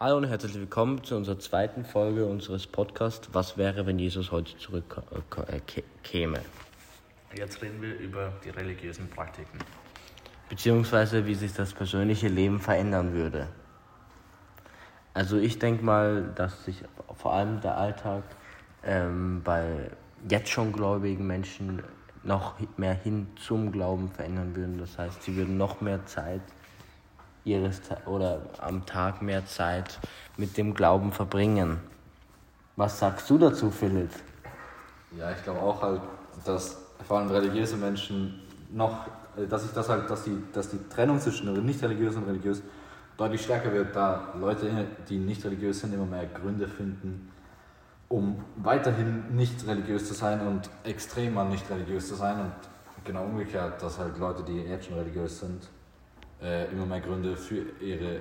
Hallo und herzlich willkommen zu unserer zweiten Folge unseres Podcasts. Was wäre, wenn Jesus heute zurückkäme? Jetzt reden wir über die religiösen Praktiken. Beziehungsweise wie sich das persönliche Leben verändern würde. Also ich denke mal, dass sich vor allem der Alltag ähm, bei jetzt schon gläubigen Menschen noch mehr hin zum Glauben verändern würden. Das heißt, sie würden noch mehr Zeit ihres oder am Tag mehr Zeit mit dem Glauben verbringen. Was sagst du dazu, Philipp? Ja, ich glaube auch halt, dass vor allem religiöse Menschen noch, äh, dass ich das halt, dass die, dass die Trennung zwischen nicht religiös und religiös deutlich stärker wird, da Leute, die nicht religiös sind, immer mehr Gründe finden, um weiterhin nicht religiös zu sein und extremer nicht religiös zu sein und genau umgekehrt, dass halt Leute, die jetzt schon religiös sind, äh, immer mehr Gründe für ihre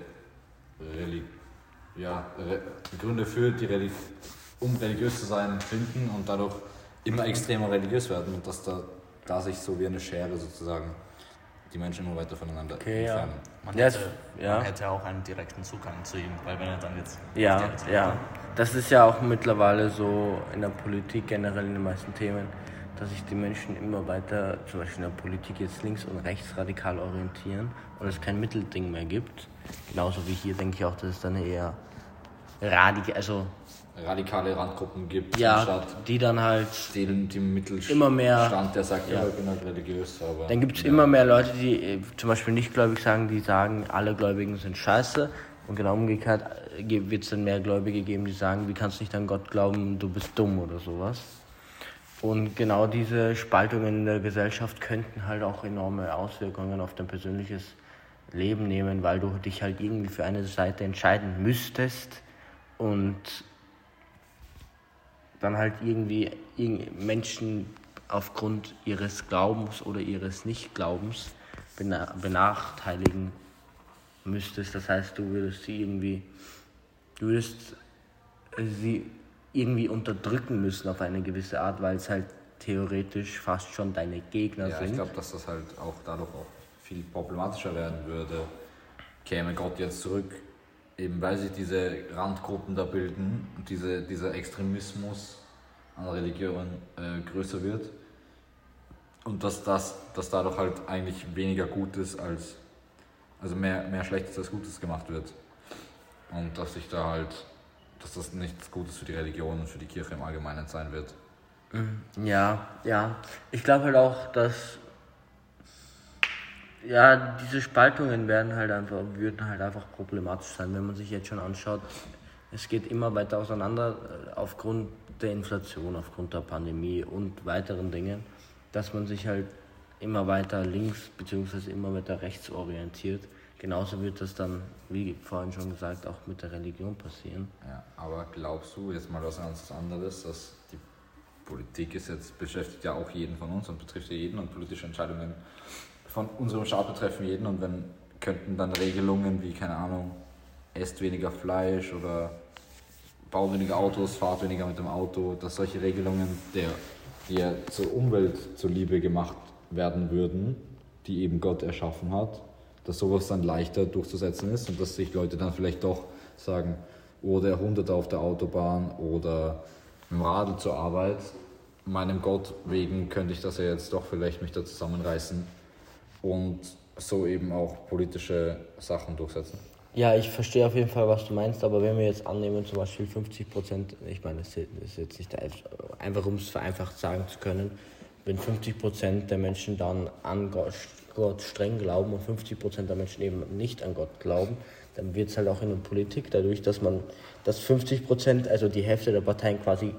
Reli ja, Re Gründe für die Reli um religiös zu sein finden und dadurch immer extremer religiös werden und dass da, da sich so wie eine Schere sozusagen die Menschen immer weiter voneinander okay, entfernen. Ja. Man, hätte, ja. man hätte auch einen direkten Zugang zu ihm, weil wenn er dann jetzt... Ja, ja. Das ist ja auch mittlerweile so in der Politik generell in den meisten Themen, dass sich die Menschen immer weiter, zum Beispiel in der Politik jetzt links und rechts radikal orientieren und es kein Mittelding mehr gibt. Genauso wie hier denke ich auch, dass es dann eher radikal, also radikale Randgruppen gibt, ja, die dann halt die, die Mittelstand, immer mehr, der sagt, ja, ich bin halt religiös. Aber, dann gibt es ja. immer mehr Leute, die äh, zum Beispiel nicht gläubig sagen, die sagen, alle Gläubigen sind scheiße. Und genau umgekehrt äh, wird es dann mehr Gläubige geben, die sagen, wie kannst du nicht an Gott glauben, du bist dumm oder sowas. Und genau diese Spaltungen in der Gesellschaft könnten halt auch enorme Auswirkungen auf dein persönliches Leben nehmen, weil du dich halt irgendwie für eine Seite entscheiden müsstest und dann halt irgendwie Menschen aufgrund ihres Glaubens oder ihres Nichtglaubens benachteiligen müsstest. Das heißt, du würdest sie irgendwie, du würdest sie irgendwie unterdrücken müssen auf eine gewisse Art, weil es halt theoretisch fast schon deine Gegner ja, sind. Ich glaube, dass das halt auch dadurch auch viel problematischer werden würde, käme Gott jetzt zurück, eben weil sich diese Randgruppen da bilden und diese, dieser Extremismus an Religion äh, größer wird und dass das dass dadurch halt eigentlich weniger Gutes als also mehr, mehr Schlechtes als Gutes gemacht wird und dass sich da halt dass das nichts Gutes für die Religion und für die Kirche im Allgemeinen sein wird. Mhm. Ja, ja. Ich glaube halt auch, dass ja, diese Spaltungen werden halt einfach, würden halt einfach problematisch sein, wenn man sich jetzt schon anschaut. Es geht immer weiter auseinander äh, aufgrund der Inflation, aufgrund der Pandemie und weiteren Dingen, dass man sich halt immer weiter links bzw. immer weiter rechts orientiert. Genauso wird das dann, wie vorhin schon gesagt, auch mit der Religion passieren. Ja, aber glaubst du, jetzt mal was ganz anderes, dass die Politik ist jetzt, beschäftigt ja auch jeden von uns und betrifft ja jeden und politische Entscheidungen von unserem Staat betreffen jeden und wenn könnten dann Regelungen wie, keine Ahnung, esst weniger Fleisch oder baut weniger Autos, fahrt weniger mit dem Auto, dass solche Regelungen, der, die ja zur Umwelt zuliebe gemacht werden würden, die eben Gott erschaffen hat, dass sowas dann leichter durchzusetzen ist und dass sich Leute dann vielleicht doch sagen, oh, der Hundert auf der Autobahn oder dem Radl zur Arbeit, meinem Gott wegen könnte ich das ja jetzt doch vielleicht mich da zusammenreißen und so eben auch politische Sachen durchsetzen. Ja, ich verstehe auf jeden Fall, was du meinst, aber wenn wir jetzt annehmen, zum Beispiel 50 Prozent, ich meine, das ist jetzt nicht einfach, um es vereinfacht sagen zu können, wenn 50 Prozent der Menschen dann an Gott streng glauben und 50 Prozent der Menschen eben nicht an Gott glauben, dann wird es halt auch in der Politik dadurch, dass man, dass 50 Prozent, also die Hälfte der Parteien quasi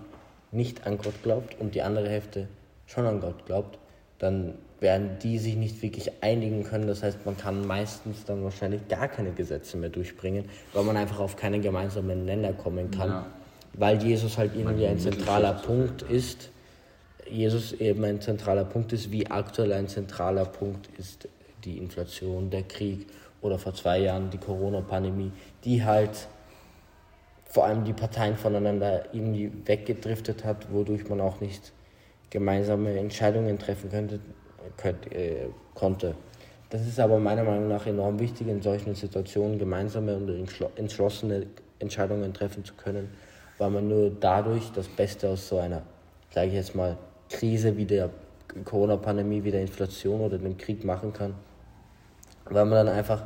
nicht an Gott glaubt und die andere Hälfte schon an Gott glaubt, dann werden die sich nicht wirklich einigen können. Das heißt, man kann meistens dann wahrscheinlich gar keine Gesetze mehr durchbringen, weil man einfach auf keinen gemeinsamen Nenner kommen kann, ja. weil Jesus halt irgendwie ein zentraler Punkt ist Jesus eben ein zentraler Punkt ist, wie aktuell ein zentraler Punkt ist die Inflation, der Krieg oder vor zwei Jahren die Corona-Pandemie, die halt vor allem die Parteien voneinander irgendwie weggedriftet hat, wodurch man auch nicht gemeinsame Entscheidungen treffen könnte, könnte, äh, konnte. Das ist aber meiner Meinung nach enorm wichtig, in solchen Situationen gemeinsame und entschlossene Entscheidungen treffen zu können, weil man nur dadurch das Beste aus so einer, sage ich jetzt mal, Krise wie der Corona-Pandemie, wie der Inflation oder dem Krieg machen kann, weil man dann einfach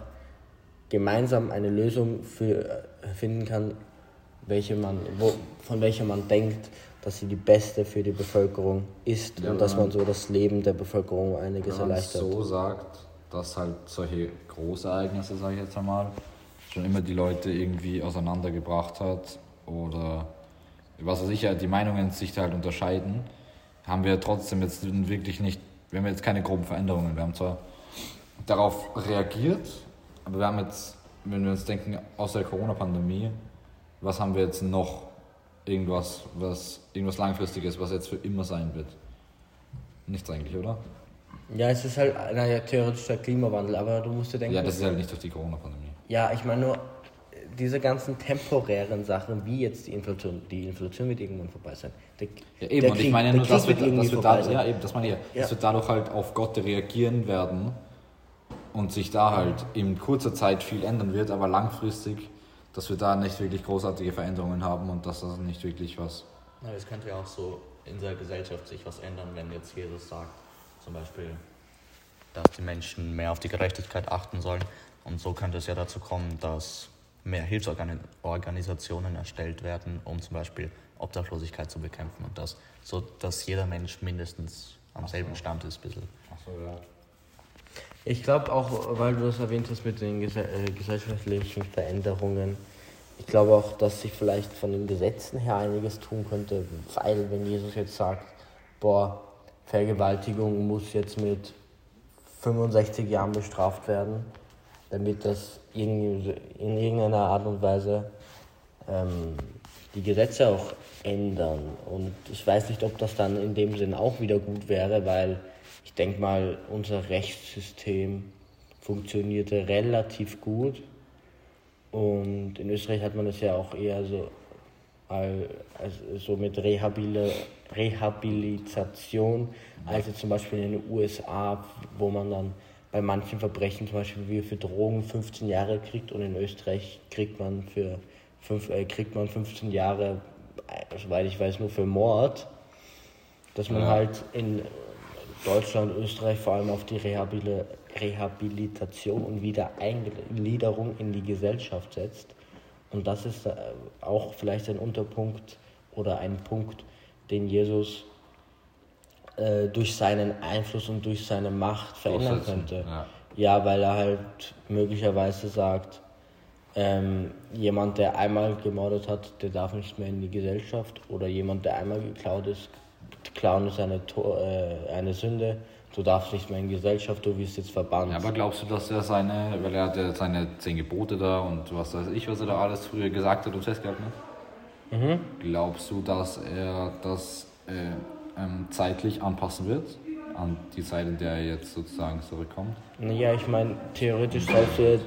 gemeinsam eine Lösung für, äh, finden kann, welche man, wo, von welcher man denkt, dass sie die beste für die Bevölkerung ist ja, und dass man so das Leben der Bevölkerung einiges wenn man erleichtert. so sagt, dass halt solche Großereignisse, sage ich jetzt einmal, schon immer die Leute irgendwie auseinandergebracht hat oder was weiß ich, die Meinungen sich halt unterscheiden, haben wir trotzdem jetzt wirklich nicht, wir haben jetzt keine groben Veränderungen. Wir haben zwar darauf reagiert, aber wir haben jetzt, wenn wir uns denken, außer der Corona-Pandemie, was haben wir jetzt noch irgendwas, was irgendwas langfristiges, was jetzt für immer sein wird? Nichts eigentlich, oder? Ja, es ist halt, naja, theoretisch der Klimawandel, aber du musst dir denken. Ja, das ist halt nicht durch die Corona-Pandemie. Ja, ich meine nur, diese ganzen temporären Sachen, wie jetzt die Inflation, die Inflation wird irgendwann vorbei sein. Der, ja, eben, und Krieg, ich meine nur, dass wir, dass wir da, ja, eben, das meine ich, ja. dass wir dadurch halt auf Gott reagieren werden und sich da halt in kurzer Zeit viel ändern wird, aber langfristig, dass wir da nicht wirklich großartige Veränderungen haben und dass das nicht wirklich was. Na, es könnte ja auch so in der Gesellschaft sich was ändern, wenn jetzt Jesus sagt, zum Beispiel, dass die Menschen mehr auf die Gerechtigkeit achten sollen. Und so könnte es ja dazu kommen, dass mehr Hilfsorganisationen erstellt werden, um zum Beispiel Obdachlosigkeit zu bekämpfen und das, so dass jeder Mensch mindestens am selben Stand ist. Bisschen. Ach so, ja. Ich glaube auch, weil du das erwähnt hast mit den ges äh, gesellschaftlichen Veränderungen, ich glaube auch, dass sich vielleicht von den Gesetzen her einiges tun könnte, weil wenn Jesus jetzt sagt, boah, Vergewaltigung muss jetzt mit 65 Jahren bestraft werden, damit das in irgendeiner Art und Weise ähm, die Gesetze auch ändern. Und ich weiß nicht, ob das dann in dem Sinn auch wieder gut wäre, weil ich denke mal, unser Rechtssystem funktionierte relativ gut. Und in Österreich hat man das ja auch eher so, also so mit Rehabil Rehabilitation, als zum Beispiel in den USA, wo man dann bei manchen Verbrechen, zum Beispiel wie für Drogen, 15 Jahre kriegt und in Österreich kriegt man für fünf, äh, kriegt man 15 Jahre, äh, soweit ich weiß, nur für Mord. Dass man ja. halt in Deutschland, Österreich vor allem auf die Rehabil Rehabilitation und Wiedereingliederung in die Gesellschaft setzt. Und das ist äh, auch vielleicht ein Unterpunkt oder ein Punkt, den Jesus äh, durch seinen Einfluss und durch seine Macht verändern könnte. Ja. ja. weil er halt möglicherweise sagt, ähm, jemand, der einmal gemordet hat, der darf nicht mehr in die Gesellschaft. Oder jemand, der einmal geklaut ist, klauen ist eine, äh, eine Sünde. Du darfst nicht mehr in die Gesellschaft, du wirst jetzt verbannt. Ja, aber glaubst du, dass er seine, weil er hat ja seine zehn Gebote da und was weiß ich, was er da alles früher gesagt hat und festgehalten hat? Mhm. Glaubst du, dass er das äh, ähm, zeitlich anpassen wird an die Zeit, in der er jetzt sozusagen zurückkommt? Naja, ich meine, theoretisch sollst du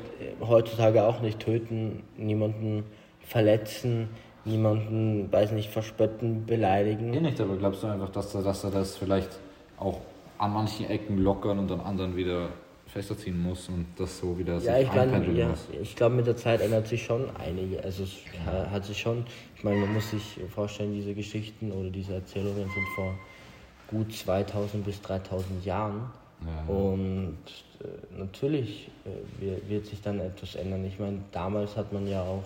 heutzutage auch nicht töten, niemanden verletzen, niemanden, weiß nicht, verspötten, beleidigen. Eh nicht, aber glaubst du einfach, dass er, dass er das vielleicht auch an manchen Ecken lockern und an anderen wieder fester ziehen muss und das so wieder ja, sich ich mein, ja, muss. Ich glaube, mit der Zeit ändert sich schon einige. Also es ja. hat sich schon, ich meine, man muss sich vorstellen, diese Geschichten oder diese Erzählungen sind vor gut 2000 bis 3000 Jahren. Ja. Und äh, natürlich äh, wird sich dann etwas ändern. Ich meine, damals hat man ja auch,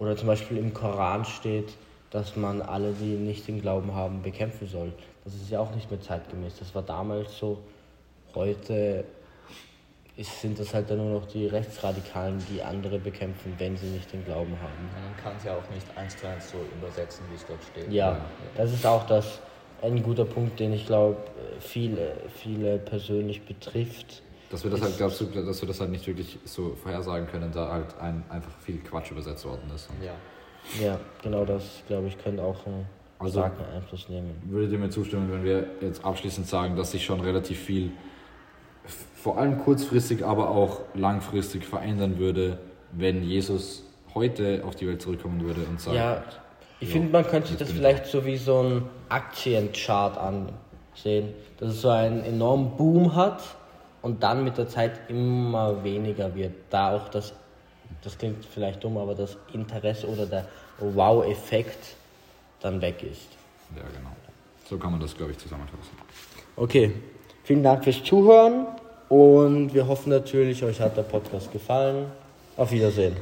oder zum Beispiel im Koran steht, dass man alle, die nicht den Glauben haben, bekämpfen soll. Das ist ja auch nicht mehr zeitgemäß. Das war damals so, Heute ist, sind das halt dann nur noch die Rechtsradikalen, die andere bekämpfen, wenn sie nicht den Glauben haben. Man kann es ja auch nicht eins zu eins so übersetzen, wie es dort steht. Ja, das ist auch das, ein guter Punkt, den ich glaube, viele, viele persönlich betrifft. Dass wir das halt, glaubst du, dass wir das halt nicht wirklich so vorhersagen können, da halt ein, einfach viel Quatsch übersetzt worden ist. Ja. Ja, genau das, glaube ich, könnte auch einen also, starken Einfluss nehmen. Würdet ihr mir zustimmen, wenn wir jetzt abschließend sagen, dass sich schon relativ viel vor allem kurzfristig, aber auch langfristig verändern würde, wenn Jesus heute auf die Welt zurückkommen würde und sagt. Ja, ich finde, man könnte sich das vielleicht so wie so ein Aktienchart ansehen, dass es so einen enormen Boom hat und dann mit der Zeit immer weniger wird. Da auch das, das klingt vielleicht dumm, aber das Interesse oder der Wow-Effekt dann weg ist. Ja, genau. So kann man das, glaube ich, zusammenfassen. Okay, vielen Dank fürs Zuhören. Und wir hoffen natürlich, euch hat der Podcast gefallen. Auf Wiedersehen.